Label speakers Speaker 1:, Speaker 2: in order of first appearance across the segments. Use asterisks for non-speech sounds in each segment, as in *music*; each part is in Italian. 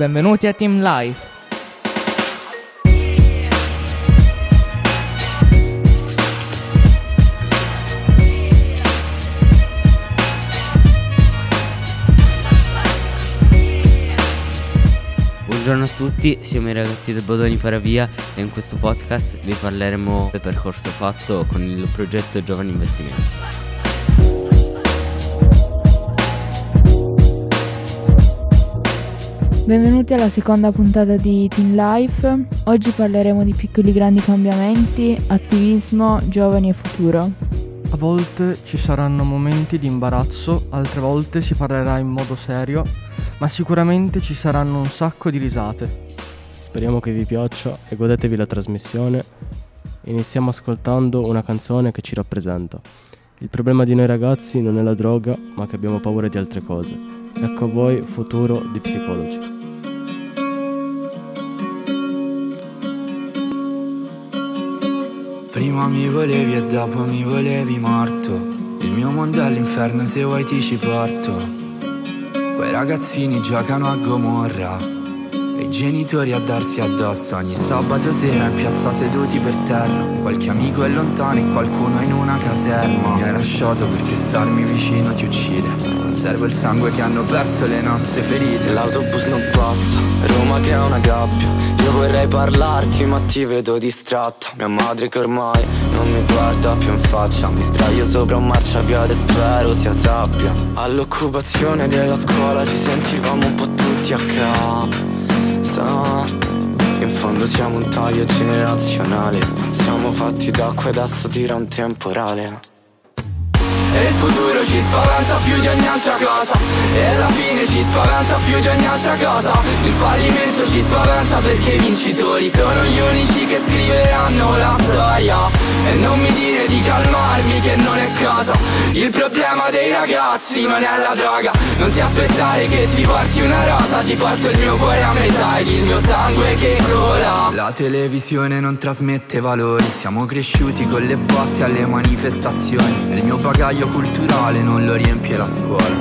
Speaker 1: Benvenuti a Team Life.
Speaker 2: Buongiorno a tutti, siamo i ragazzi del Bodoni Paravia e in questo podcast vi parleremo del percorso fatto con il progetto Giovani Investimenti.
Speaker 3: Benvenuti alla seconda puntata di Teen Life. Oggi parleremo di piccoli grandi cambiamenti, attivismo, giovani e futuro.
Speaker 4: A volte ci saranno momenti di imbarazzo, altre volte si parlerà in modo serio, ma sicuramente ci saranno un sacco di risate.
Speaker 5: Speriamo che vi piaccia e godetevi la trasmissione. Iniziamo ascoltando una canzone che ci rappresenta. Il problema di noi ragazzi non è la droga, ma che abbiamo paura di altre cose. Ecco a voi Futuro di Psicologi.
Speaker 6: Prima mi volevi e dopo mi volevi morto. Il mio mondo è l'inferno se vuoi ti ci porto. Quei ragazzini giocano a Gomorra E i genitori a darsi addosso Ogni sabato sera in piazza seduti per terra. Qualche amico è lontano e qualcuno in una caserma. Mi hai lasciato perché starmi vicino ti uccide. Non serve il sangue che hanno perso le nostre ferite.
Speaker 7: L'autobus non passa, Roma che è una gabbia. Io vorrei parlarti ma ti vedo distratta. Mia madre che ormai non mi guarda più in faccia. Mi sdraio sopra un marciapiede spero sia sabbia All'occupazione della scuola ci sentivamo un po' tutti a casa In fondo siamo un taglio generazionale. Siamo fatti d'acqua ed adesso tira un temporale
Speaker 6: e il futuro ci spaventa più di ogni altra cosa. E la fine ci spaventa più di ogni altra cosa. Il fallimento ci spaventa perché i vincitori sono gli unici che scriveranno la storia. E non mi dire di calmarmi che non è cosa. Il problema dei ragazzi non è la droga. Non ti aspettare che ti porti una rosa. Ti porto il mio cuore a metà ed il mio sangue che cola. La televisione non trasmette valori. Siamo cresciuti con le botte alle manifestazioni. Il mio bagaglio culturale non lo riempie la scuola.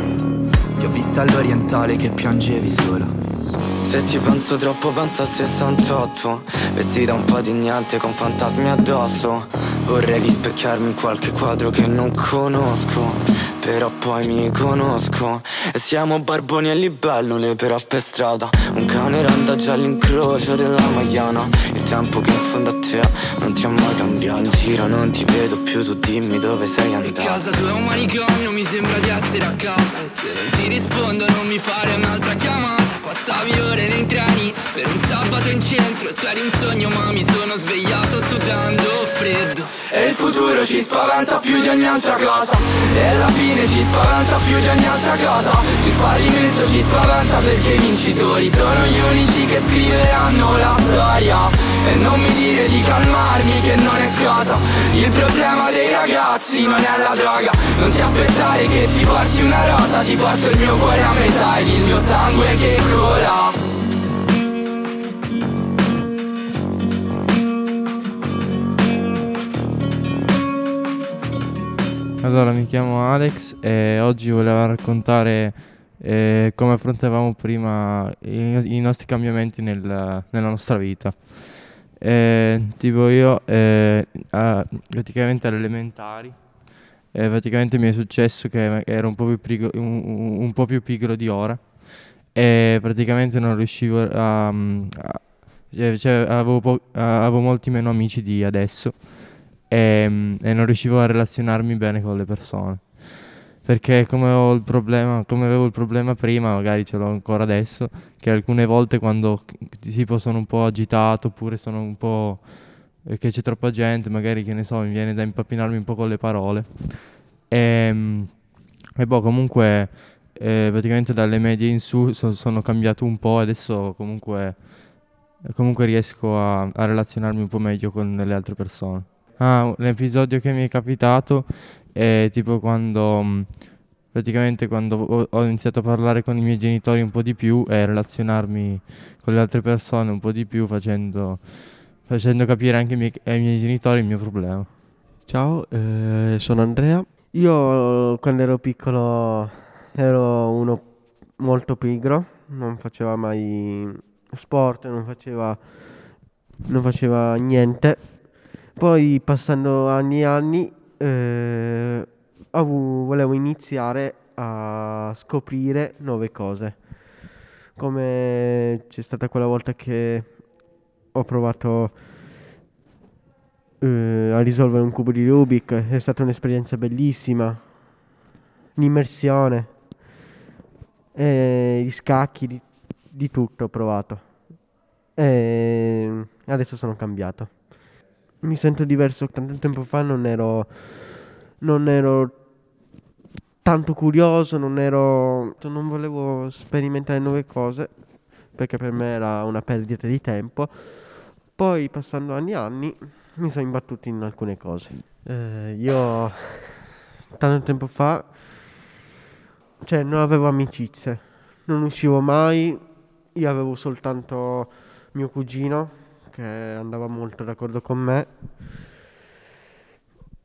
Speaker 6: Ti ho vista all'orientale che piangevi sola
Speaker 7: Se ti penso troppo penso al 68 Vestita un po' di niente con fantasmi addosso. Vorrei rispecchiarmi in qualche quadro che non conosco però poi mi conosco. E siamo barboni e libellule però per strada. Un cane randaggia all'incrocio della magliana Il tempo che in fondo a te non ti ha mai cambiato. In giro non ti vedo più, tu dimmi dove sei andato.
Speaker 6: In casa tua è un manicomio, mi sembra di essere a casa. E se non ti rispondo non mi fare un'altra chiamata Passavi ore nei treni per un sabato in centro Tu eri un sogno ma mi sono svegliato sudando freddo E il futuro ci spaventa più di ogni altra cosa. E la fine ci spaventa più di ogni altra cosa. Il fallimento ci spaventa perché i vincitori sono gli unici che scriveranno la storia. E non mi dire di calmarmi che non è cosa. Il problema dei ragazzi non è la droga. Non ti aspettare che ti porti una rosa Ti porto il mio cuore a metà ed il mio sangue che cola
Speaker 8: Allora, mi chiamo Alex e oggi volevo raccontare eh, come affrontavamo prima i, i nostri cambiamenti nel, nella nostra vita. Eh, tipo io, eh, a, praticamente alle elementari, eh, praticamente mi è successo che ero un po' più, pigro, un, un po più pigro di ora e praticamente non riuscivo a... a cioè, cioè avevo, po- avevo molti meno amici di adesso e, ehm, e non riuscivo a relazionarmi bene con le persone perché come problema, come avevo il problema prima, magari ce l'ho ancora adesso, che alcune volte quando tipo sono un po' agitato oppure sono un po' eh, che c'è troppa gente, magari che ne so, mi viene da impappinarmi un po' con le parole. E, ehm, e boh, comunque eh, praticamente dalle medie in su so, sono cambiato un po' e adesso comunque, comunque riesco a, a relazionarmi un po' meglio con le altre persone. Ah, un episodio che mi è capitato è tipo quando mm, praticamente quando ho, iniziato a parlare con i miei genitori un po' di più e relazionarmi con le altre persone un po' di più facendo, facendo capire anche ai miei, ai miei, genitori il mio problema.
Speaker 9: Ciao, eh, sono Andrea. Io quando ero piccolo ero uno molto pigro, non faceva mai sport, non faceva, non faceva niente. Poi passando anni e anni eh, avu- volevo iniziare a scoprire nuove cose. Come c'è stata quella volta che ho provato eh, a risolvere un cubo di Rubik, è stata un'esperienza bellissima. L'immersione, e gli scacchi, di, di tutto ho provato. E adesso sono cambiato. Mi sento diverso, tanto tempo fa non ero non ero tanto curioso, non ero non volevo sperimentare nuove cose perché per me era una perdita di tempo. Poi passando anni e anni mi sono imbattuto in alcune cose. Eh, io tanto tempo fa cioè non avevo amicizie, non uscivo mai, io avevo soltanto mio cugino che andava molto d'accordo con me.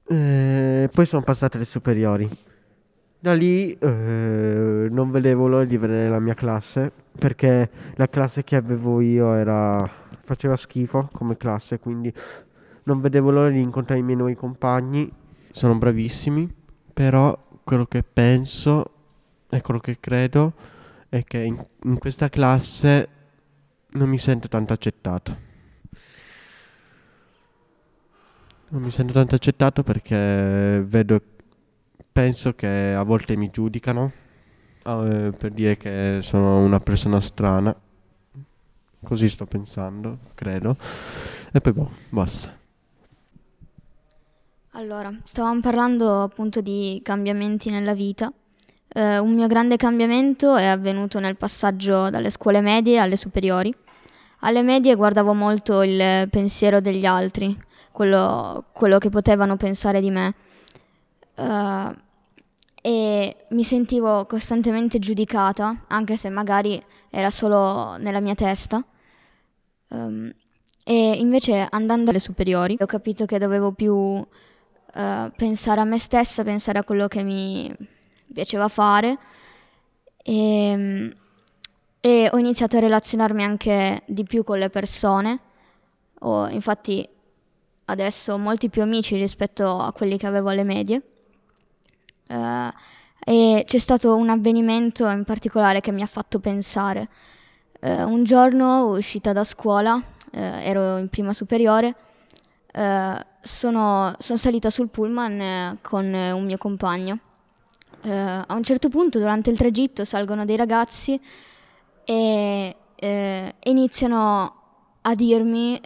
Speaker 9: E poi sono passate le superiori. Da lì eh, non vedevo l'ora di vedere la mia classe perché la classe che avevo io era faceva schifo come classe, quindi non vedevo l'ora di incontrare i miei nuovi compagni. Sono bravissimi, però quello che penso e quello che credo è che in, in questa classe non mi sento tanto accettato. Non mi sento tanto accettato perché vedo, penso che a volte mi giudicano eh, per dire che sono una persona strana. Così sto pensando, credo. E poi boh, basta.
Speaker 10: Allora, stavamo parlando appunto di cambiamenti nella vita. Eh, un mio grande cambiamento è avvenuto nel passaggio dalle scuole medie alle superiori. Alle medie guardavo molto il pensiero degli altri, quello, quello che potevano pensare di me. Uh, e mi sentivo costantemente giudicata, anche se magari era solo nella mia testa. Um, e invece andando alle superiori ho capito che dovevo più uh, pensare a me stessa, pensare a quello che mi piaceva fare e, e ho iniziato a relazionarmi anche di più con le persone. Ho, infatti adesso molti più amici rispetto a quelli che avevo alle medie. Uh, e c'è stato un avvenimento in particolare che mi ha fatto pensare. Uh, un giorno, uscita da scuola, uh, ero in prima superiore, sono, sono, salita sul pullman con un mio compagno. a un certo punto, durante il tragitto, salgono dei ragazzi e iniziano a dirmi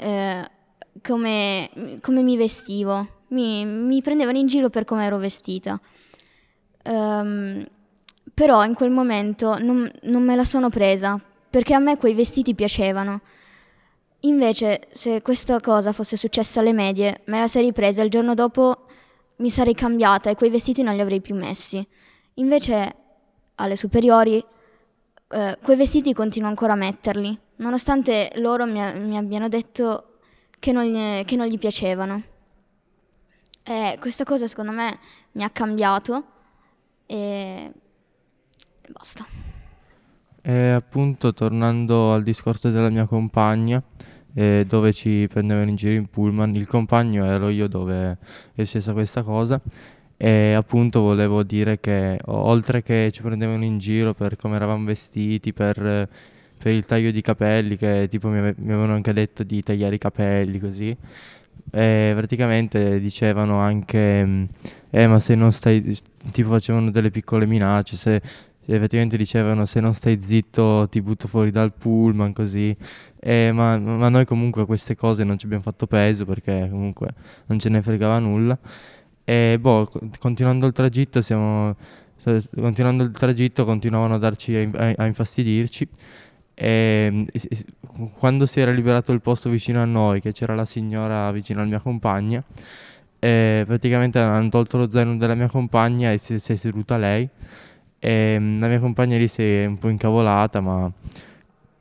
Speaker 10: come, come mi vestivo, mi, mi, prendevano in giro per come ero vestita. Um, però in quel momento non, non, me la sono presa perché a me quei vestiti piacevano. Invece, se questa cosa fosse successa alle medie, me la sarei presa il giorno dopo mi sarei cambiata e quei vestiti non li avrei più messi. Invece, alle superiori, eh, quei vestiti continuo ancora a metterli, nonostante loro mi, mi abbiano detto che non, che non gli piacevano. E questa cosa secondo me mi ha cambiato e basta.
Speaker 8: E appunto tornando al discorso della mia compagna, eh, dove ci prendevano in giro in pullman, il compagno ero io dove è successa questa cosa e appunto volevo dire che oltre che ci prendevano in giro per come eravamo vestiti, per per il taglio di capelli, che tipo mi, ave- mi avevano anche detto di tagliare i capelli così. E praticamente dicevano anche, eh ma se non stai, tipo facevano delle piccole minacce, se effettivamente dicevano se non stai zitto ti butto fuori dal pullman così, eh, ma, ma, noi comunque queste cose non ci abbiamo fatto peso perché comunque non ce ne fregava nulla. E boh, continuando il tragitto siamo, continuando il tragitto continuavano a darci, a, a infastidirci e, e, quando si era liberato il posto vicino a noi, che c'era la signora vicino alla mia compagna, e praticamente hanno tolto lo zaino della mia compagna e si, si è seduta lei. E la mia compagna lì si è un po' incavolata, ma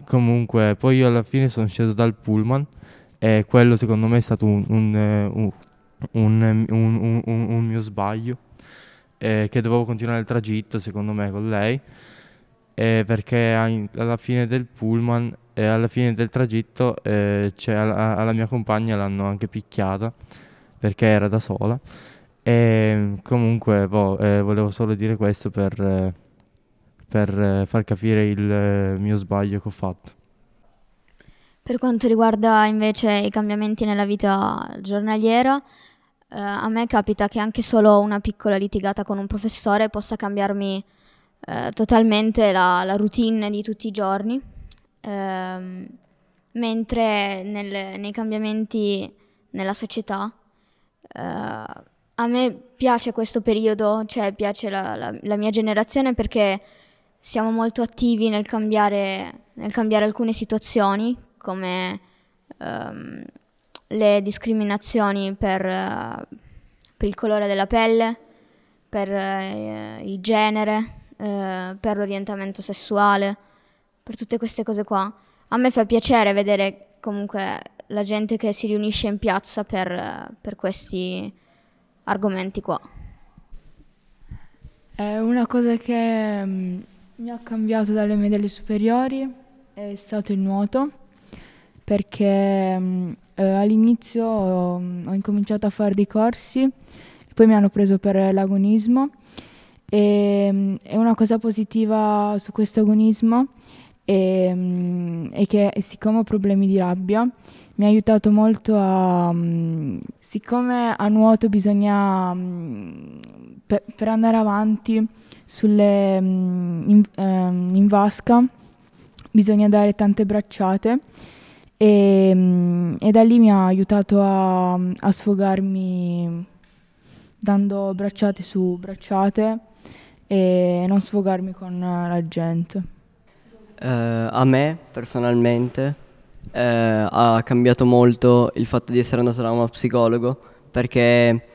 Speaker 8: comunque poi io alla fine sono sceso dal pullman e quello secondo me è stato un, un, un, un mio sbaglio, che dovevo continuare il tragitto secondo me con lei eh, perché alla fine del pullman e alla fine del tragitto eh, alla, alla, mia compagna l'hanno anche picchiata perché era da sola e comunque boh, eh, volevo solo dire questo per, eh, per eh, far capire il eh, mio sbaglio che ho fatto.
Speaker 10: Per quanto riguarda invece i cambiamenti nella vita giornaliera, eh, a me capita che anche solo una piccola litigata con un professore possa cambiarmi eh, totalmente la, la, routine di tutti i giorni, eh, mentre nel, nei cambiamenti nella società eh, a me piace questo periodo, cioè piace la, la, la, mia generazione perché siamo molto attivi nel cambiare, nel cambiare alcune situazioni come ehm, le discriminazioni per, per, il colore della pelle, per uh, il genere, eh, per l'orientamento sessuale, per tutte queste cose qua. A me fa piacere vedere comunque la gente che si riunisce in piazza per, per questi argomenti qua.
Speaker 3: Eh, una cosa che um, mi ha cambiato dalle medie superiori è stato il nuoto, perché um, eh, all'inizio um, ho incominciato a fare dei corsi, poi mi hanno preso per l'agonismo e, ehm, è una cosa positiva su questo agonismo è, ehm, è che siccome ho problemi di rabbia mi ha aiutato molto a... Um, siccome a nuoto bisogna, um, per, per, andare avanti sulle, um, in, um, in, vasca, bisogna dare tante bracciate e, e da lì mi ha aiutato a, a sfogarmi dando bracciate su bracciate e non sfogarmi con la gente.
Speaker 11: Eh, a me personalmente eh, ha cambiato molto il fatto di essere andato da uno psicologo perché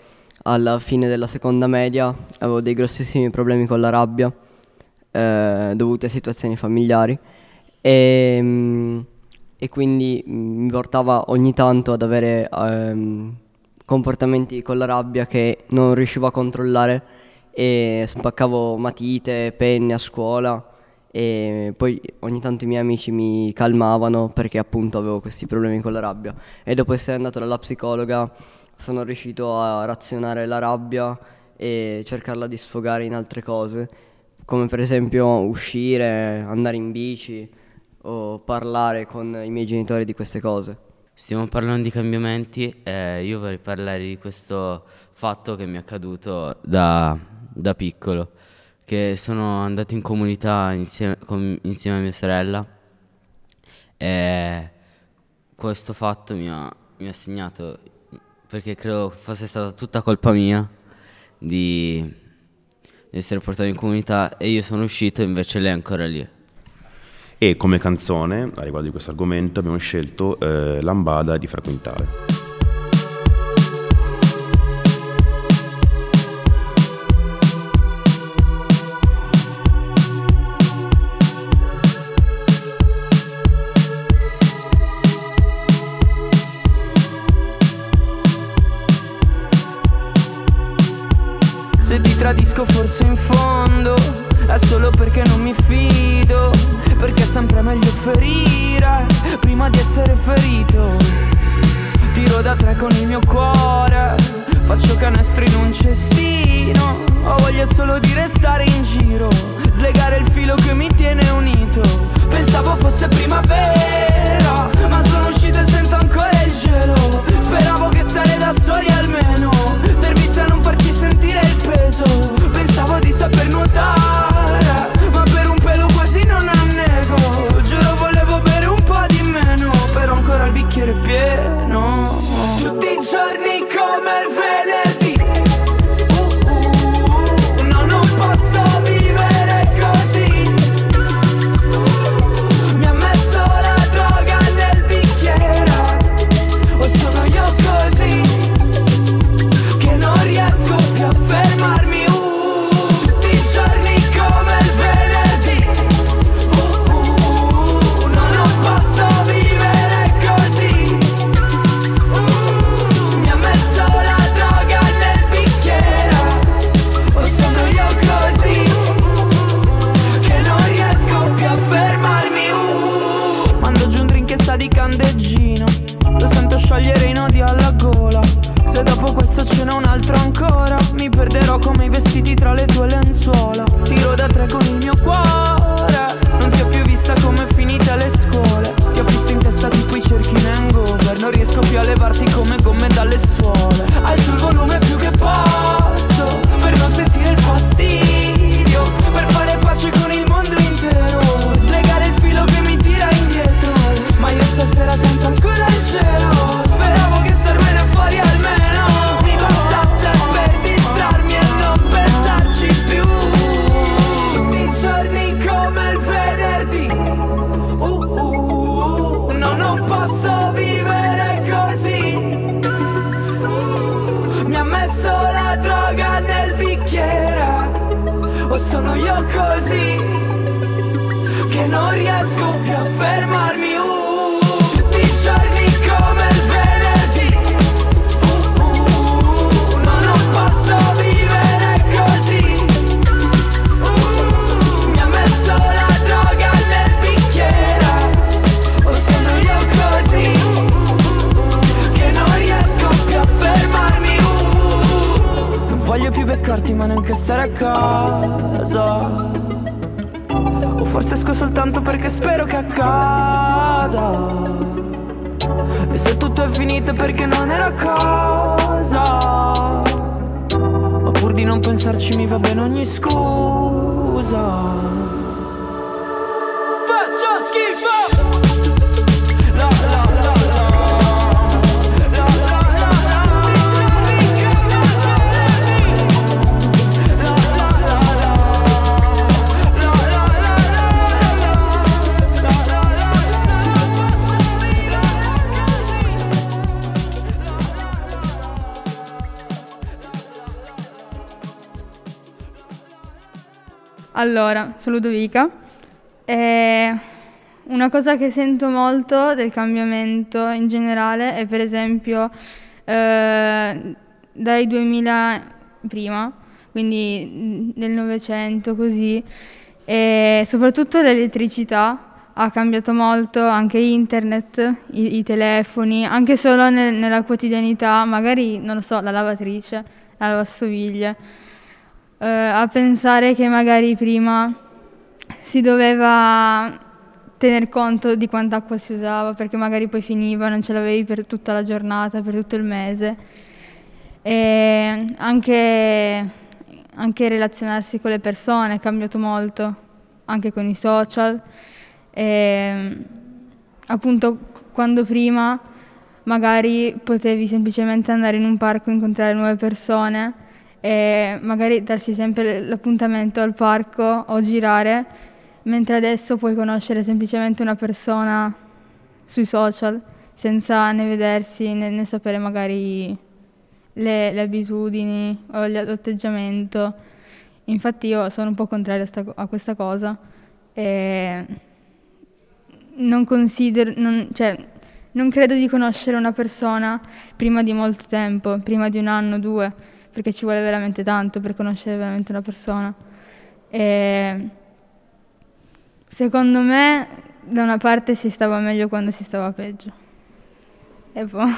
Speaker 11: alla fine della seconda media avevo dei grossissimi problemi con la rabbia eh, dovuti a situazioni familiari e, mm, e, quindi mi portava ogni tanto ad avere ehm, comportamenti con la rabbia che non riuscivo a controllare e spaccavo matite, penne a scuola e poi ogni tanto i miei amici mi calmavano perché appunto avevo questi problemi con la rabbia e dopo essere andato dalla psicologa sono riuscito a razionare la rabbia e cercarla di sfogare in altre cose come per esempio uscire, andare in bici o parlare con i miei genitori di queste cose.
Speaker 2: Stiamo parlando di cambiamenti e io vorrei parlare di questo fatto che mi è accaduto da da piccolo, che sono andato in comunità insieme, con, insieme a mia sorella e questo fatto mi ha, mi ha segnato, perché credo fosse stata tutta colpa mia di, di essere portato in comunità e io sono uscito e invece lei è ancora lì.
Speaker 12: E come canzone, a riguardo di questo argomento, abbiamo scelto eh, Lambada di Frequentare.
Speaker 13: Riesco più a fermarmi uh, Tutti i come il venerdì. Uh, uh, No, non posso vivere così. Uh, Mi ha messo la
Speaker 12: droga nel bicchiere. O sono io così Che non riesco più a fermarmi uh. Non voglio più beccarti ma neanche stare a casa forse esco soltanto perché spero che accada. E se tutto è finito perché non era cosa. Ma pur di non pensarci mi va bene ogni scusa
Speaker 14: Allora, sono Ludovica. E una cosa che sento molto del cambiamento in generale è per esempio eh, dai 2000 prima, quindi nel Novecento così, e soprattutto l'elettricità ha cambiato molto, anche internet, i, i telefoni, anche solo nel- nella quotidianità, magari, non lo so, la lavatrice, la lavastoviglie eh, a pensare che magari prima si doveva tener conto di quanta acqua si usava, perché magari poi finiva, non ce l'avevi per tutta la giornata, per tutto il mese. E anche, anche relazionarsi con le persone è cambiato molto, anche con i social. E, appunto, quando prima magari potevi semplicemente andare in un parco e incontrare nuove persone e magari darsi sempre l'appuntamento al parco o girare, mentre adesso puoi conoscere semplicemente una persona sui social senza né vedersi né, né sapere magari le, le abitudini o l'atteggiamento. Infatti io sono un po' contraria a, sta a questa cosa e non considero, non, cioè, non credo di conoscere una persona prima di molto tempo, prima di un anno, due, perché ci vuole veramente tanto per conoscere veramente una persona. E secondo me, da una parte si stava meglio quando si stava peggio. E poi.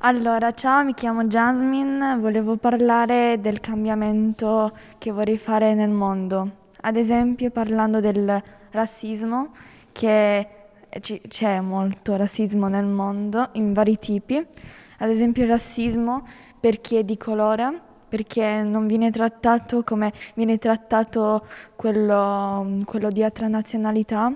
Speaker 15: Allora, ciao, mi chiamo Jasmine, volevo parlare del cambiamento che vorrei fare nel mondo. Ad esempio, parlando del razzismo, che c'è molto razzismo nel mondo in vari tipi. Ad esempio, il razzismo per chi è di colore, perché non viene trattato come viene trattato quello, quello di altra nazionalità.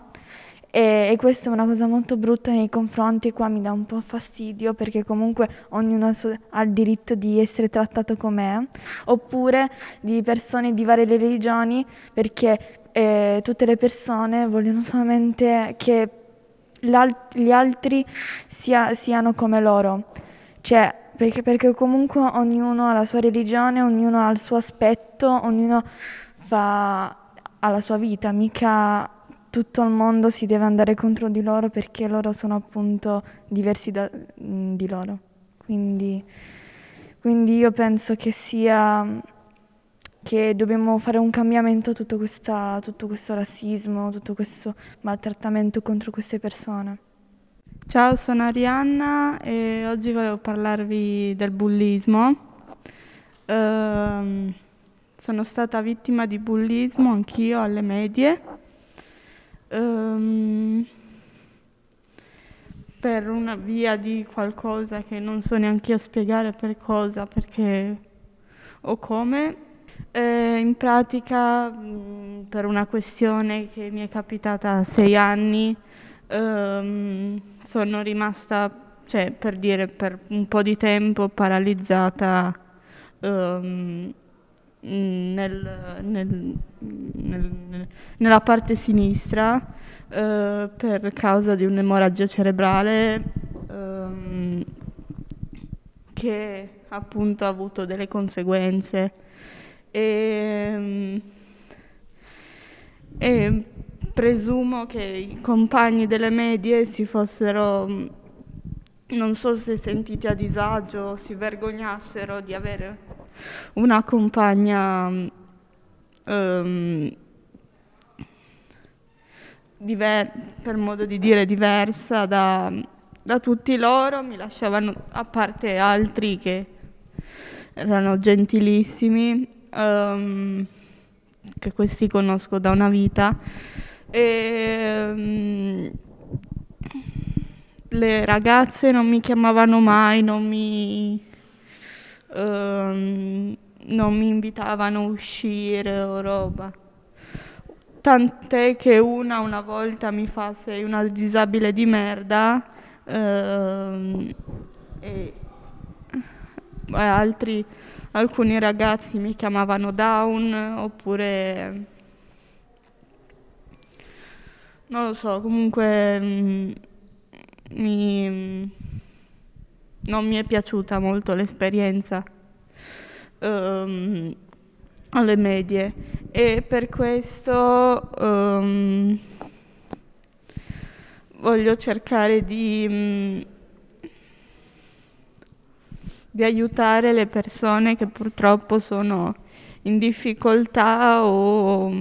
Speaker 15: E, e questa è una cosa molto brutta nei confronti, qua mi dà un po' fastidio perché comunque ognuno ha il, diritto di essere trattato com'è, oppure di persone di varie religioni perché eh, tutte le persone vogliono solamente che gli altri sia- siano come loro. Cioè, perché, perché comunque ognuno ha la sua religione, ognuno ha il suo aspetto, ognuno fa, ha la sua vita, mica tutto il mondo si deve andare contro di loro perché loro sono appunto diversi da- di loro. Quindi, quindi io penso che sia che dobbiamo fare un cambiamento a tutto, questa- tutto questo razzismo, tutto questo maltrattamento contro queste persone.
Speaker 16: Ciao, sono Arianna e oggi volevo parlarvi del bullismo. Ehm, sono stata vittima di bullismo anch'io alle medie. Ehm, per una via di qualcosa che non so neanche io spiegare per cosa, perché o come. Eh, in pratica, mh, per una questione che mi è capitata a sei anni, ehm, sono rimasta, cioè per dire, per un po' di tempo paralizzata ehm, nel, nel, nel, nella parte sinistra eh, per causa di un'emorragia cerebrale ehm, che appunto ha avuto delle conseguenze. E, e presumo che i compagni delle medie si fossero, non so se sentiti a disagio, si vergognassero di avere una compagna um, diver- per modo di dire diversa da, da tutti loro, mi lasciavano a parte altri che erano gentilissimi, um, che questi conosco da una vita. E, um, le ragazze non mi chiamavano mai, non mi, um, non mi invitavano a uscire o roba. Tant'è che una una volta mi fa sei una disabile di merda ehm, e altri, alcuni ragazzi mi chiamavano down oppure non lo so, comunque mh, mi, non mi è piaciuta molto l'esperienza um, alle medie. E per questo um, voglio cercare di, um, di aiutare le persone che purtroppo sono in difficoltà o,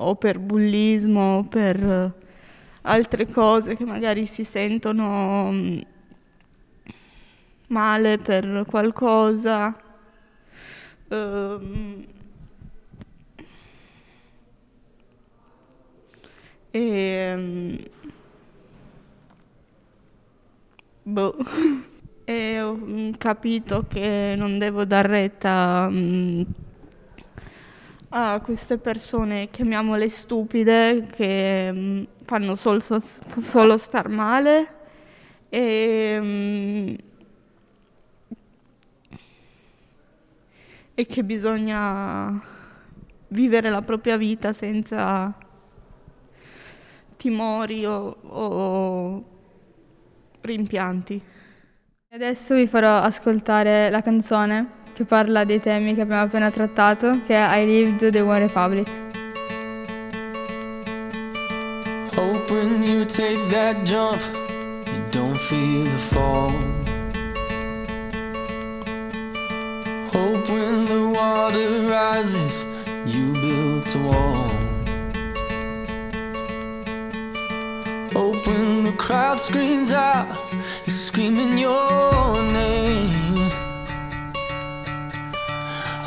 Speaker 16: o per bullismo o per altre cose che magari si sentono male per qualcosa. Um, e um, boh. *laughs* e ho capito che non devo dar retta a queste persone, chiamiamole stupide, che um, fanno sol, sol, solo star male e, um, e che bisogna vivere la propria vita senza timori o, o rimpianti. Adesso vi farò ascoltare la canzone che parla dei temi che abbiamo appena trattato, che è I Lived the One Republic.
Speaker 17: When you take that jump, you don't feel the fall. Hope when the water rises, you build a wall. Hope when the crowd screams out, you're screaming your name.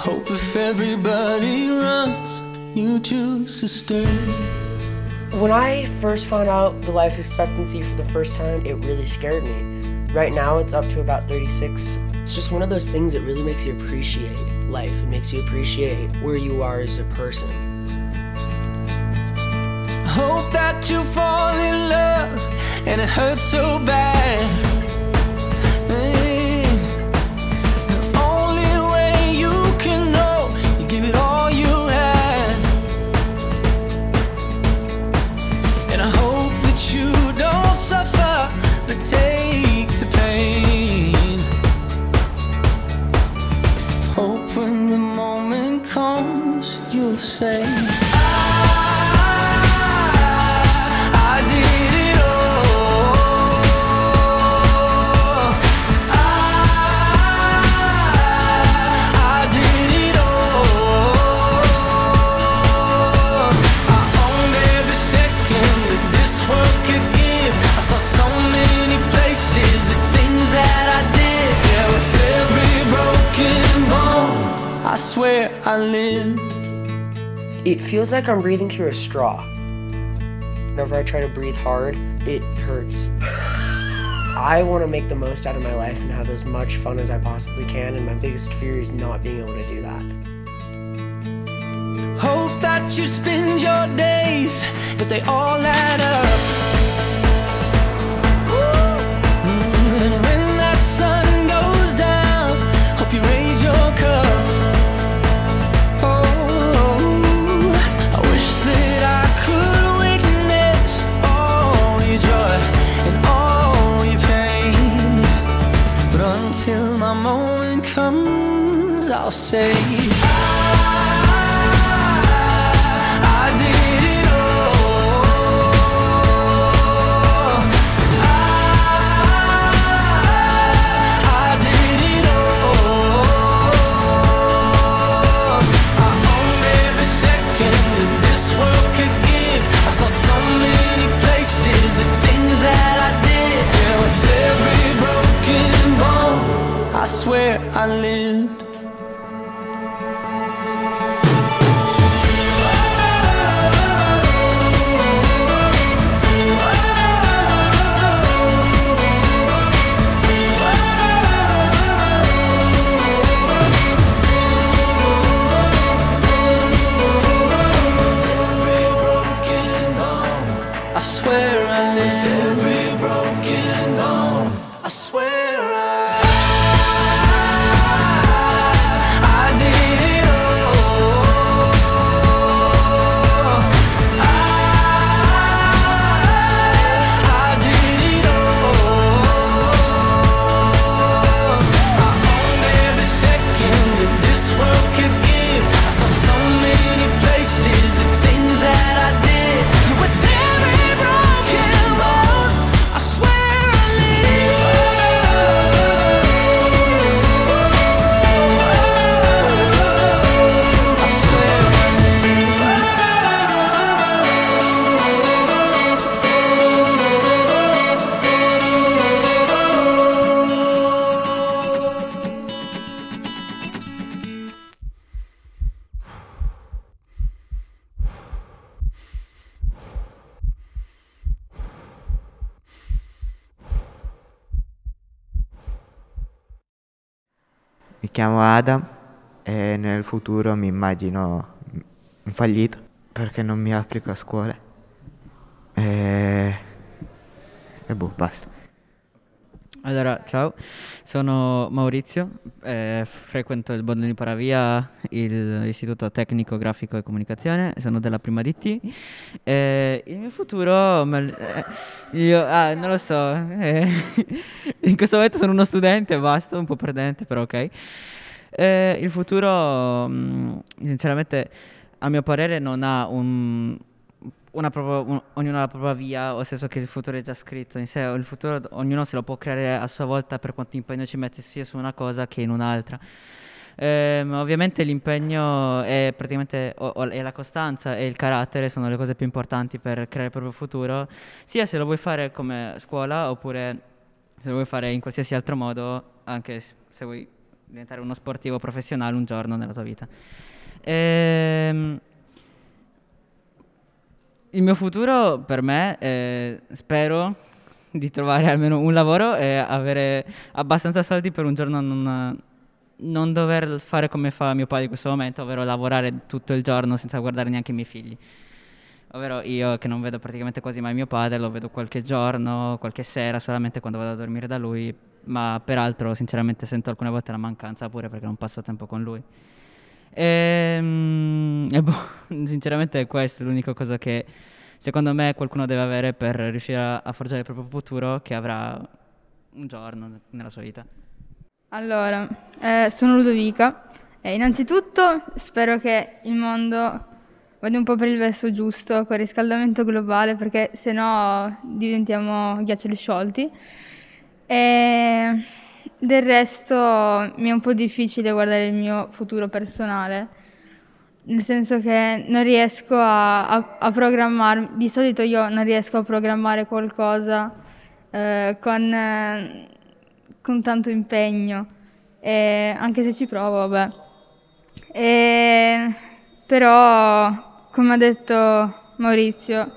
Speaker 17: Hope if everybody runs, you choose to stay.
Speaker 18: When I first found out the life expectancy for the first time, it really scared me. Right now, it's up to about 36. It's just one of those things that really makes you appreciate life. It makes you appreciate where you are as a person.
Speaker 17: Hope that you fall in love and it hurts so bad. It
Speaker 18: feels like I'm breathing through a straw. Whenever I try to breathe hard, it hurts. I want to make the most out of my life and have as much fun as I possibly can, and my biggest fear is not being able to do that.
Speaker 17: Hope that you spend your days, but they all add up. Say.
Speaker 19: Adam e nel futuro mi immagino fallito perché non mi applico a scuola. E, e boh, basta.
Speaker 20: Allora, ciao, sono Maurizio, eh, frequento il Bodoni Paravia, il- l'Istituto Tecnico Grafico e Comunicazione, sono della prima DT. Eh, il mio futuro, eh, io, ah, non lo so, eh, *laughs* in questo momento sono uno studente, basta, un po' perdente, però ok. Eh, il futuro, mm, sinceramente, a mio parere, non ha un, una propria- un- ognuno ha la propria via, o senso che il futuro è già scritto in sé, il futuro ognuno se lo può creare a sua volta per quanto impegno ci mette sia su una cosa che in un'altra. Ehm, ovviamente l'impegno è o- o- e la costanza e il carattere sono le cose più importanti per creare il proprio futuro, sia se lo vuoi fare come scuola oppure se lo vuoi fare in qualsiasi altro modo, anche se vuoi diventare uno sportivo professionale un giorno nella tua vita. Ehm, il mio futuro per me, eh, spero di trovare almeno un lavoro e avere abbastanza soldi per un giorno non, non dover fare come fa mio padre in questo momento, ovvero lavorare tutto il giorno senza guardare neanche i miei figli. Ovvero io che non vedo praticamente quasi mai mio padre, lo vedo qualche giorno, qualche sera, solamente quando vado a dormire da lui, ma peraltro sinceramente sento alcune volte la mancanza pure perché non passo tempo con lui. Ehm, E, boh, *laughs* sinceramente è questa l'unica cosa che secondo me qualcuno deve avere per riuscire a, forgiare il proprio futuro che avrà un giorno ne- nella sua vita.
Speaker 16: Allora, eh, sono Ludovica e innanzitutto spero che il mondo vada un po' per il verso giusto con il riscaldamento globale perché se no diventiamo ghiaccioli sciolti. E del resto mi è un po' difficile guardare il mio futuro personale, nel senso che non riesco a, a, a programmarmi, di solito io non riesco a programmare qualcosa eh, con, eh, con tanto impegno, e anche se ci provo, vabbè. E, però, come ha detto Maurizio,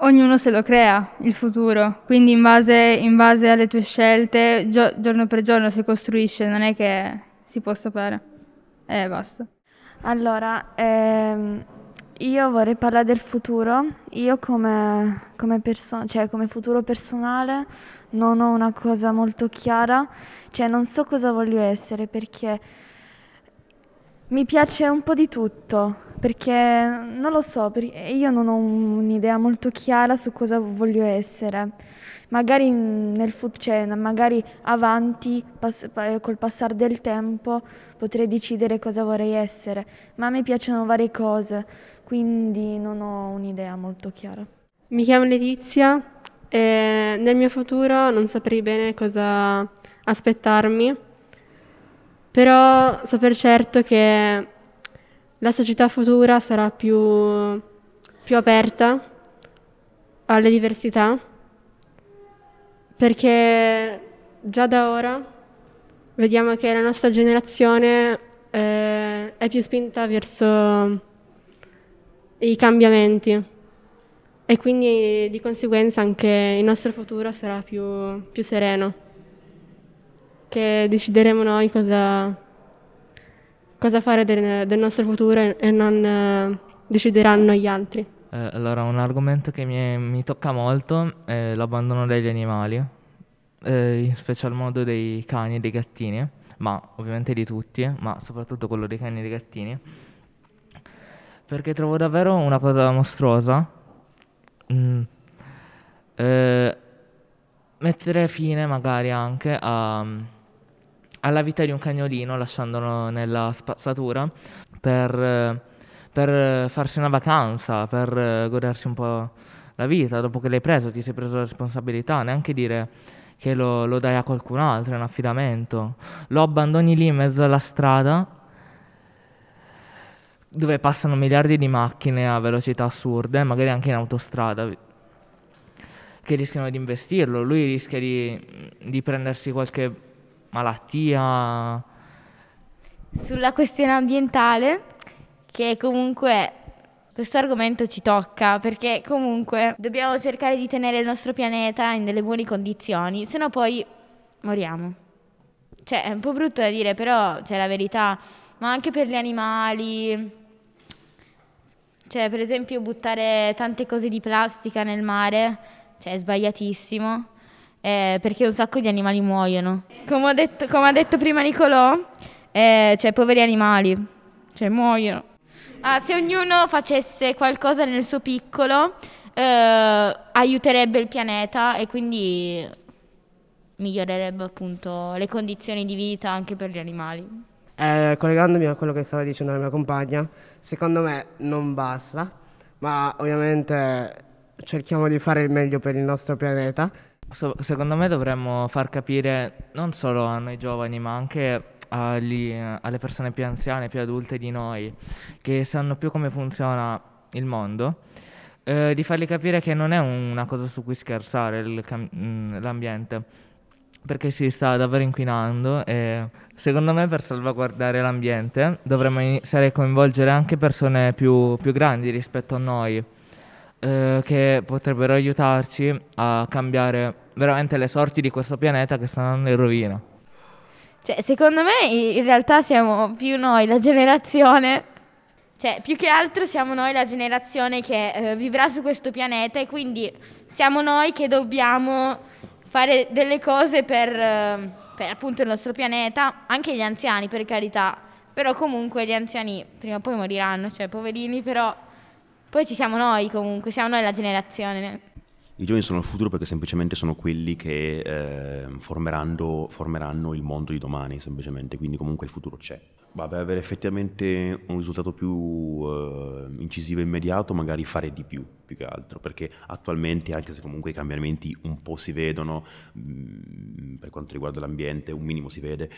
Speaker 16: ognuno se lo crea il futuro, quindi in base, in base alle tue scelte, gio- giorno per giorno si costruisce, non è che si può sapere. E basta.
Speaker 15: Allora, ehm, io vorrei parlare del futuro. Io come, come, perso- cioè, come futuro personale non ho una cosa molto chiara, cioè non so cosa voglio essere perché mi piace un po' di tutto, perché non lo so, io non ho un'idea molto chiara su cosa voglio essere. Magari, nel fut- cioè, magari avanti, pass- col passare del tempo, potrei decidere cosa vorrei essere, ma a me piacciono varie cose, quindi non ho un'idea molto chiara.
Speaker 21: Mi chiamo Letizia e nel mio futuro non saprei bene cosa aspettarmi però so per certo che la società futura sarà più, più aperta alle diversità, perché già da ora vediamo che la nostra generazione eh, è più spinta verso i cambiamenti e quindi di conseguenza anche il nostro futuro sarà più, più sereno che decideremo noi cosa, cosa fare del, del, nostro futuro e non eh, decideranno gli altri.
Speaker 1: Eh, allora, un argomento che mi, mi, tocca molto è l'abbandono degli animali, eh, in special modo dei cani e dei gattini, ma ovviamente di tutti, ma soprattutto quello dei cani e dei gattini, perché trovo davvero una cosa mostruosa. Mm. Eh, mettere fine magari anche a alla vita di un cagnolino lasciandolo nella spazzatura per, per farsi una vacanza, per godersi un po' la vita, dopo che l'hai preso, ti sei preso la responsabilità, neanche dire che lo, lo dai a qualcun altro, è un affidamento, lo abbandoni lì in mezzo alla strada dove passano miliardi di macchine a velocità assurde, magari anche in autostrada, che rischiano di investirlo, lui rischia di, di prendersi qualche malattia.
Speaker 22: Sulla questione ambientale, che comunque questo argomento ci tocca perché comunque dobbiamo cercare di tenere il nostro pianeta in delle buone condizioni, se no poi moriamo. Cioè, è un po' brutto da dire, però c'è la verità, ma anche per gli animali. Cioè, per esempio, buttare tante cose di plastica nel mare, cioè, è sbagliatissimo eh, perché un sacco di animali muoiono. Come, detto, come ha detto prima Nicolò, eh, cioè poveri animali, cioè muoiono. Ah, se ognuno facesse qualcosa nel suo piccolo, eh, aiuterebbe il pianeta e quindi migliorerebbe appunto le condizioni di vita anche per gli animali.
Speaker 23: Eh, collegandomi a quello che stava dicendo la mia compagna, secondo me non basta, ma ovviamente cerchiamo di fare il meglio per il nostro pianeta
Speaker 1: So, secondo me dovremmo far capire non solo a noi giovani, ma anche agli, alle persone più anziane, più adulte di noi, che sanno più come funziona il mondo, eh, di fargli capire che non è una cosa su cui scherzare cam- mm, l'ambiente, perché si sta davvero inquinando e secondo me per salvaguardare l'ambiente dovremmo iniziare a coinvolgere anche persone più, più grandi rispetto a noi eh, che potrebbero aiutarci a cambiare veramente le sorti di questo pianeta che stanno in rovina.
Speaker 22: Cioè, secondo me in realtà siamo più noi la generazione, cioè più che altro siamo noi la generazione che eh, vivrà su questo pianeta e quindi siamo noi che dobbiamo fare delle cose per, eh, per appunto il nostro pianeta, anche gli anziani per carità, però comunque gli anziani prima o poi moriranno, cioè poverini, però poi ci siamo noi comunque, siamo noi la generazione.
Speaker 24: I giovani sono il futuro perché semplicemente sono quelli che eh, formeranno, formeranno, il mondo di domani, semplicemente, quindi comunque il futuro c'è. Per avere effettivamente un risultato più eh, incisivo e immediato, magari fare di più, più che altro, perché attualmente, anche se comunque i cambiamenti un po' si vedono, mh, mm, per quanto riguarda l'ambiente, un minimo si vede,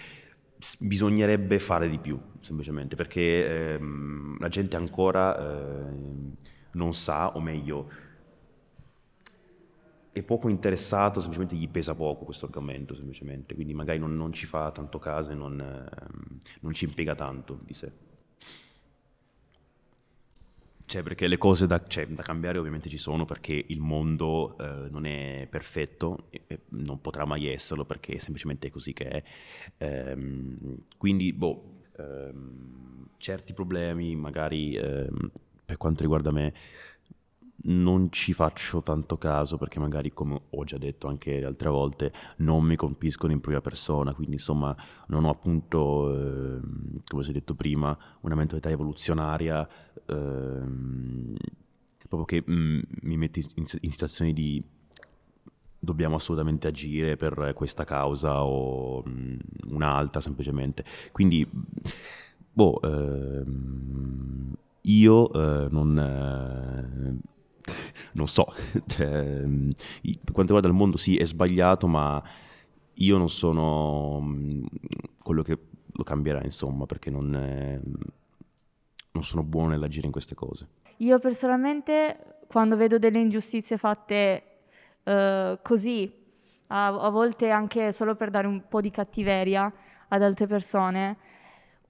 Speaker 24: bisognerebbe fare di più, semplicemente, perché ehm, la gente ancora eh, non sa, o meglio, è poco interessato, semplicemente gli pesa poco questo argomento, semplicemente, quindi magari non, non ci fa tanto caso e non, ehm, non ci impiega tanto di sé. Cioè, perché le cose da, cioè, da, cambiare ovviamente ci sono perché il mondo eh, non è perfetto e, e, non potrà mai esserlo perché semplicemente è così che è. Ehm, quindi, boh, ehm, certi problemi magari ehm, per quanto riguarda me non ci faccio tanto caso perché magari, come ho già detto anche altre volte, non mi colpiscono in prima persona, quindi insomma non ho appunto, eh, come si è detto prima, una mentalità evoluzionaria eh, proprio che mh, mm, mi mette in, in situazioni di dobbiamo assolutamente agire per questa causa o mh, mm, un'altra semplicemente. Quindi, boh, ehm, io eh, non eh, non so, *laughs* cioè, per quanto riguarda il mondo sì è sbagliato, ma io non sono mm, quello che lo cambierà, insomma, perché non, è, non sono buono nell'agire in queste cose.
Speaker 16: Io personalmente, quando vedo delle ingiustizie fatte uh, così, a, a, volte anche solo per dare un po' di cattiveria ad altre persone,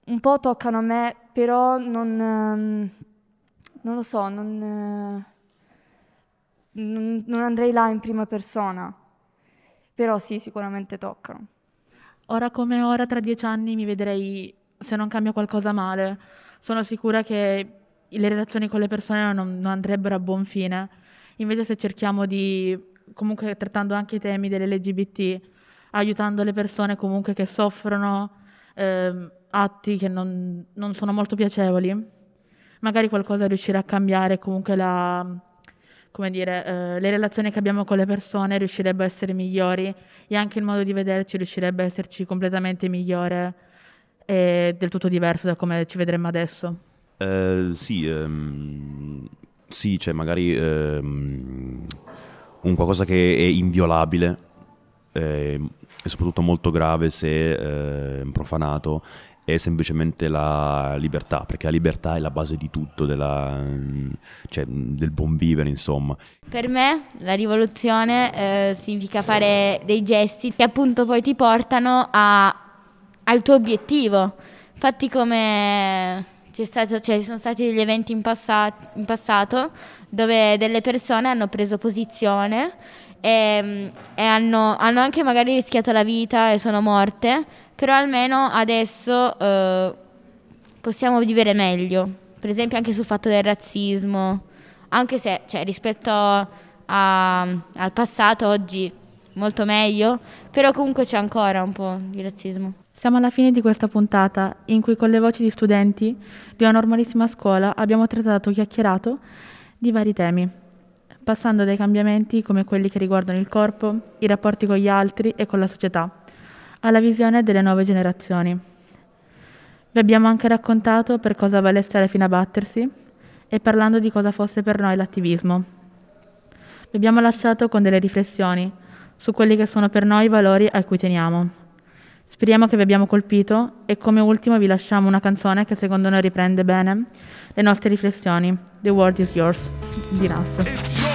Speaker 16: un po' toccano a me, però non, um, non lo so, non... Uh, non, andrei là in prima persona, però sì, sicuramente toccano.
Speaker 25: Ora come ora, tra dieci anni, mi vedrei, se non cambia qualcosa male, sono sicura che le relazioni con le persone non, non andrebbero a buon fine. Invece se cerchiamo di, comunque trattando anche i temi dell'LGBT, aiutando le persone comunque che soffrono eh, atti che non, non, sono molto piacevoli, magari qualcosa riuscirà a cambiare comunque la, come dire, eh, le relazioni che abbiamo con le persone riuscirebbero a essere migliori e anche il modo di vederci riuscirebbe a esserci completamente migliore e del tutto diverso da come ci vedremmo adesso.
Speaker 24: Eh, sì, ehm, sì, cioè magari ehm, un qualcosa che è inviolabile eh, e soprattutto molto grave se eh, profanato è semplicemente la libertà, perché la libertà è la base di tutto, della, cioè, del buon vivere, insomma.
Speaker 22: Per me la rivoluzione eh, significa fare dei gesti che appunto poi ti portano a, al tuo obiettivo. Infatti come cioè, ci sono stati degli eventi in, passat- in passato dove delle persone hanno preso posizione e, e hanno, hanno, anche magari rischiato la vita e sono morte però almeno adesso eh, possiamo vivere meglio, per esempio anche sul fatto del razzismo, anche se cioè, rispetto a, al passato oggi molto meglio, però comunque c'è ancora un po' di razzismo.
Speaker 25: Siamo alla fine di questa puntata in cui con le voci di studenti di una normalissima scuola abbiamo trattato chiacchierato di vari temi, passando dai cambiamenti come quelli che riguardano il corpo, i rapporti con gli altri e con la società alla visione delle nuove generazioni. Vi abbiamo anche raccontato per cosa vale stare fino a battersi e parlando di cosa fosse per noi l'attivismo. Vi abbiamo lasciato con delle riflessioni su quelli che sono per noi i valori a cui teniamo. Speriamo che vi abbiamo colpito e come ultimo vi lasciamo una canzone che secondo noi riprende bene le nostre riflessioni. The World is Yours di Nas.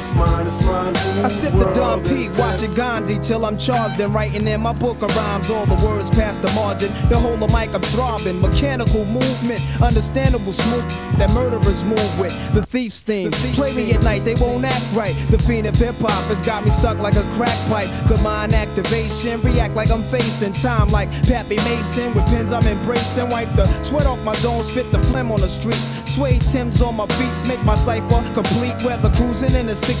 Speaker 26: It's mine, it's mine. I sip the Dom P, watching Gandhi till I'm charged and writing in my book of rhymes. All the words past the margin. The whole of mic I'm throbbing. Mechanical movement, understandable smooth that murderers move with. The thief's theme. Play me at night, they won't act right. The fiend of hip hop has got me stuck like a crack pipe. The mind activation, react like I'm facing time like Pappy Mason. With pins I'm embracing. Wipe the sweat off my dome, spit the phlegm on the streets. Suede Tim's on my beats makes my cipher complete. Weather cruising in a six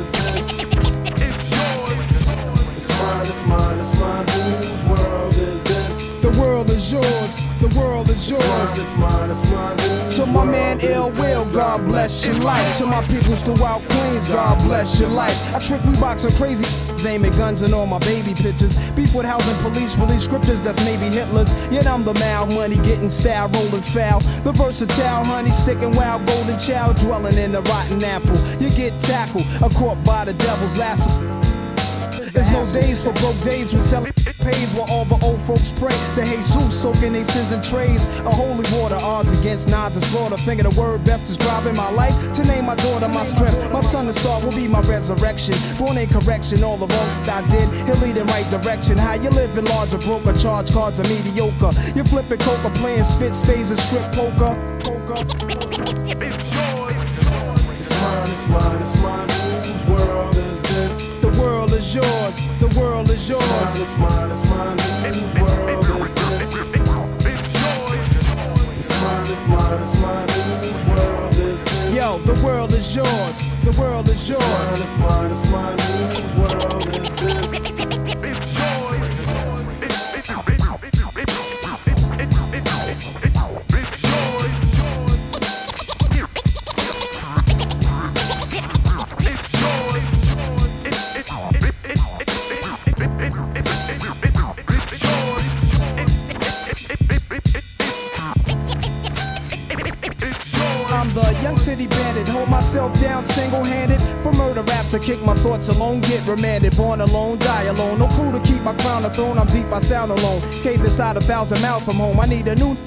Speaker 26: mine, it's mine, it's mine. Whose world is this? The world is yours, the world is yours. It's mine, it's mine, it's mine. To my man Ill Will, God bless your life. To my peoples throughout Queens, God bless your life. I trick Reeboks and crazy *laughs* aiming guns and all my baby pictures. Beef with housing police, release scriptures that's maybe Hitler's. Yet I'm the mal, money getting style, rolling foul. The versatile honey, sticking wild, golden child, dwelling in the rotten apple. You get tackled, a caught by the devil's lasso. There's no days for broke days when selling pays while all the old folks pray to Jesus, soaking their sins in trays. A holy water, odds against nods and slaughter. Thinking the word best describing my life. To name my daughter my strength. My son and star will be my resurrection. Born in correction, all the wrong that I did, he'll lead in right direction. How you living large or charge cards are mediocre. You flipping coca, playing spit spades and strip poker. Poker. It's yours. It's mine, it's mine, it's mine. Is yours. The world is yours. It's mine, it's mine. Whose world is this? It's mine, it's mine, it's mine. Whose world is this? Yo, the world is yours. The world is yours. It's mine, it's mine, it's mine. Whose world is this? Bandit, hold myself down single handed. For murder raps, I kick my thoughts alone, get remanded. Born alone, die alone. No crew to keep my crown a throne, I'm deep, I sound alone. Cave inside a thousand miles from home, I need a new.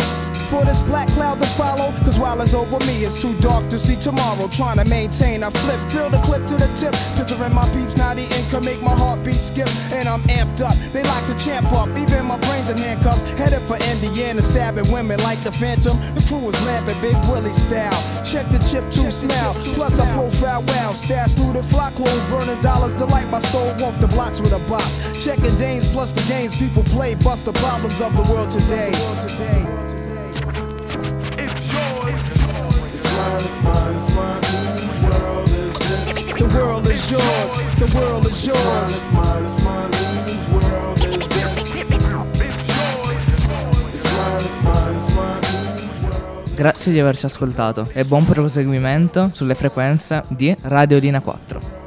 Speaker 26: For this black cloud to follow, cause while it's over me, it's too dark to see tomorrow. Trying to maintain, I flip, fill the clip to the tip. Picturing my peeps, now the income make my heartbeat skip. And I'm amped up, they like to champ up. Even my brains in handcuffs, headed for Indiana, stabbing women like the Phantom. The crew is lamping Big Willie style. Check the chip to smell. Plus, I profile well. Stash looted, flock clothes, burning dollars. Delight my stove, walk the blocks with a bop. Checking Danes plus the games people play. Bust the problems of the world today. Whose world is The world is yours. The world is yours. It's mine, it's mine, Whose world is this? It's mine, it's mine, it's mine.
Speaker 1: Grazie di averci ascoltato e buon proseguimento sulle frequenze di Radio Lina 4.